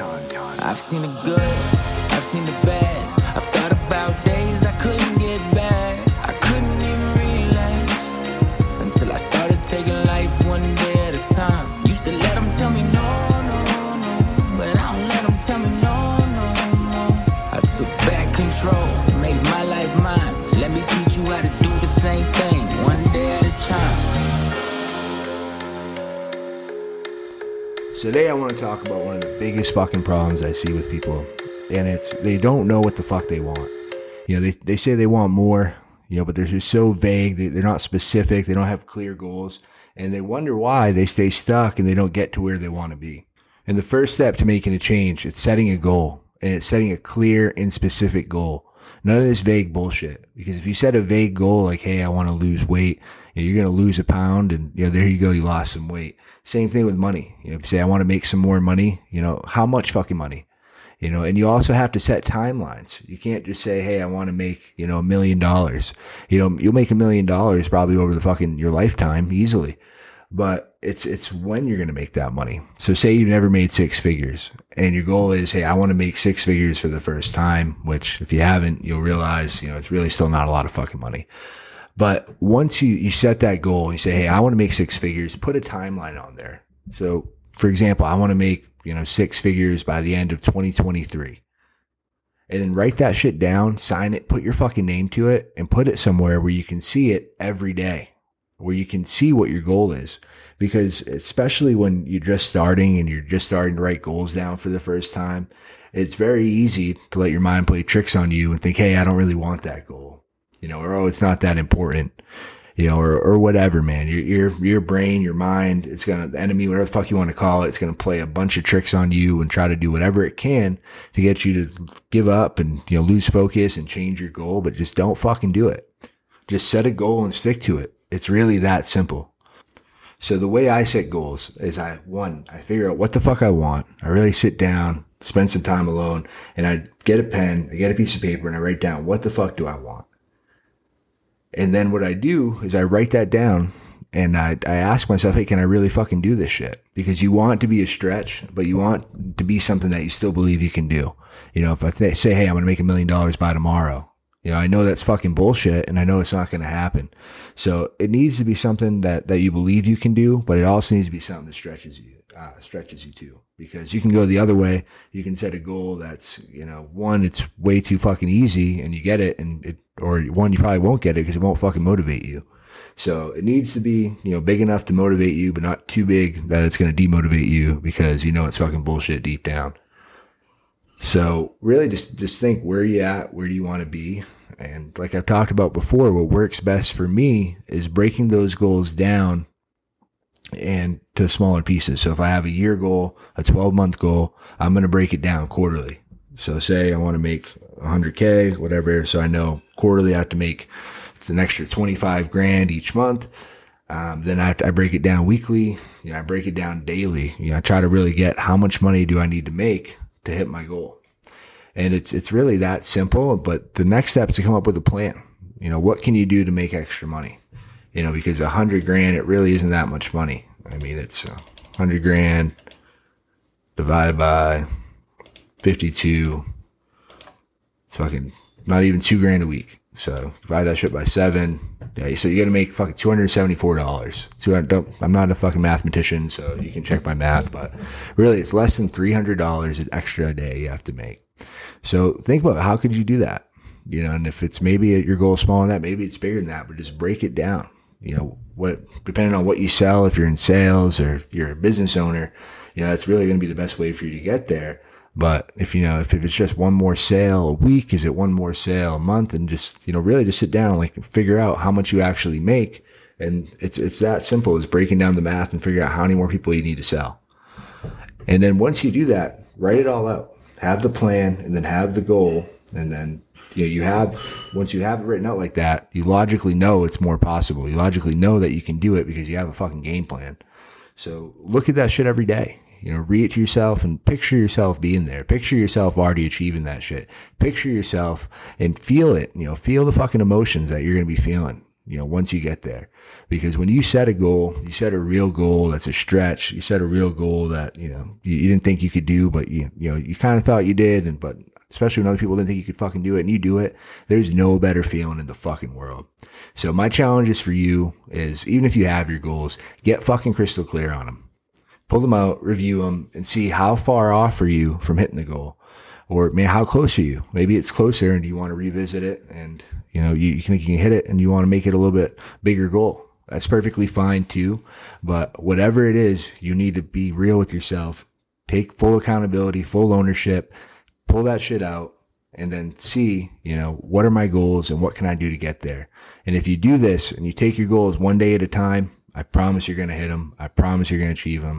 I've seen the good, I've seen the bad. I've thought about days I couldn't get back. I couldn't even relax until I started taking life one day at a time. Used to let them tell me no, no, no, but I don't let them tell me no, no, no. I took back control, made my life mine. Let me teach you how to do the same thing one day at a time. Today I want to talk about one of the biggest fucking problems I see with people, and it's they don't know what the fuck they want. You know, they they say they want more, you know, but they're just so vague. They, they're not specific. They don't have clear goals, and they wonder why they stay stuck and they don't get to where they want to be. And the first step to making a change, it's setting a goal, and it's setting a clear and specific goal. None of this vague bullshit. Because if you set a vague goal like, "Hey, I want to lose weight," you're going to lose a pound, and you know, there you go, you lost some weight. Same thing with money. You know, if you say, "I want to make some more money," you know, how much fucking money? You know, and you also have to set timelines. You can't just say, "Hey, I want to make you know a million dollars." You know, you'll make a million dollars probably over the fucking your lifetime easily but it's it's when you're going to make that money. So say you've never made six figures and your goal is, hey, I want to make six figures for the first time, which if you haven't, you'll realize, you know, it's really still not a lot of fucking money. But once you, you set that goal and you say, hey, I want to make six figures, put a timeline on there. So for example, I want to make, you know, six figures by the end of 2023. And then write that shit down, sign it, put your fucking name to it, and put it somewhere where you can see it every day where you can see what your goal is. Because especially when you're just starting and you're just starting to write goals down for the first time, it's very easy to let your mind play tricks on you and think, Hey, I don't really want that goal, you know, or, Oh, it's not that important, you know, or, or whatever, man. Your, your, your brain, your mind, it's going to, the enemy, whatever the fuck you want to call it, it's going to play a bunch of tricks on you and try to do whatever it can to get you to give up and, you know, lose focus and change your goal, but just don't fucking do it. Just set a goal and stick to it. It's really that simple. So the way I set goals is I, one, I figure out what the fuck I want. I really sit down, spend some time alone and I get a pen, I get a piece of paper and I write down what the fuck do I want? And then what I do is I write that down and I, I ask myself, Hey, can I really fucking do this shit? Because you want to be a stretch, but you want to be something that you still believe you can do. You know, if I th- say, Hey, I'm going to make a million dollars by tomorrow, you know, I know that's fucking bullshit and I know it's not going to happen. So it needs to be something that, that you believe you can do, but it also needs to be something that stretches you, uh, stretches you too. Because you can go the other way. You can set a goal that's, you know, one, it's way too fucking easy and you get it and it, or one, you probably won't get it because it won't fucking motivate you. So it needs to be, you know, big enough to motivate you, but not too big that it's going to demotivate you because you know it's fucking bullshit deep down. So really just, just think where you at, where do you want to be? And like I've talked about before, what works best for me is breaking those goals down and to smaller pieces. So if I have a year goal, a 12 month goal, I'm going to break it down quarterly. So say I want to make 100k, whatever. So I know quarterly I have to make it's an extra 25 grand each month. Um, then I, I break it down weekly. You know, I break it down daily. You know, I try to really get how much money do I need to make to hit my goal. And it's, it's really that simple. But the next step is to come up with a plan. You know, what can you do to make extra money? You know, because a hundred grand, it really isn't that much money. I mean, it's a hundred grand divided by 52. It's fucking not even two grand a week. So divide that shit by seven. Yeah, so you got to make fucking two hundred seventy four dollars. I'm not a fucking mathematician, so you can check my math, but really, it's less than three hundred dollars an extra a day you have to make. So think about how could you do that? You know, and if it's maybe your goal is smaller than that, maybe it's bigger than that, but just break it down. You know, what depending on what you sell, if you're in sales or you're a business owner, you know, that's really going to be the best way for you to get there. But if you know, if, if it's just one more sale a week, is it one more sale a month? And just, you know, really just sit down, like figure out how much you actually make. And it's, it's that simple as breaking down the math and figure out how many more people you need to sell. And then once you do that, write it all out, have the plan and then have the goal. And then, you know, you have, once you have it written out like that, you logically know it's more possible. You logically know that you can do it because you have a fucking game plan. So look at that shit every day. You know, read it to yourself and picture yourself being there. Picture yourself already achieving that shit. Picture yourself and feel it. You know, feel the fucking emotions that you're going to be feeling. you know, once you get there. Because when you set a goal, you set a real goal that's a stretch, you set a real goal that, you know, you, you didn't think you could do, but you, you know, you kind of thought you did. And, but especially when other people didn't think you could fucking do it and you do it, there's no better feeling in the fucking world. So my challenge is for you is even if you have your goals, get fucking crystal clear on them. Pull them out, review them and see how far off are you from hitting the goal or man, how close are you? Maybe it's closer and you want to revisit it and you know, you, you can, you can hit it and you want to make it a little bit bigger goal. That's perfectly fine too. But whatever it is, you need to be real with yourself. Take full accountability, full ownership, pull that shit out and then see, you know, what are my goals and what can I do to get there? And if you do this and you take your goals one day at a time, I promise you're going to hit them. I promise you're going to achieve them.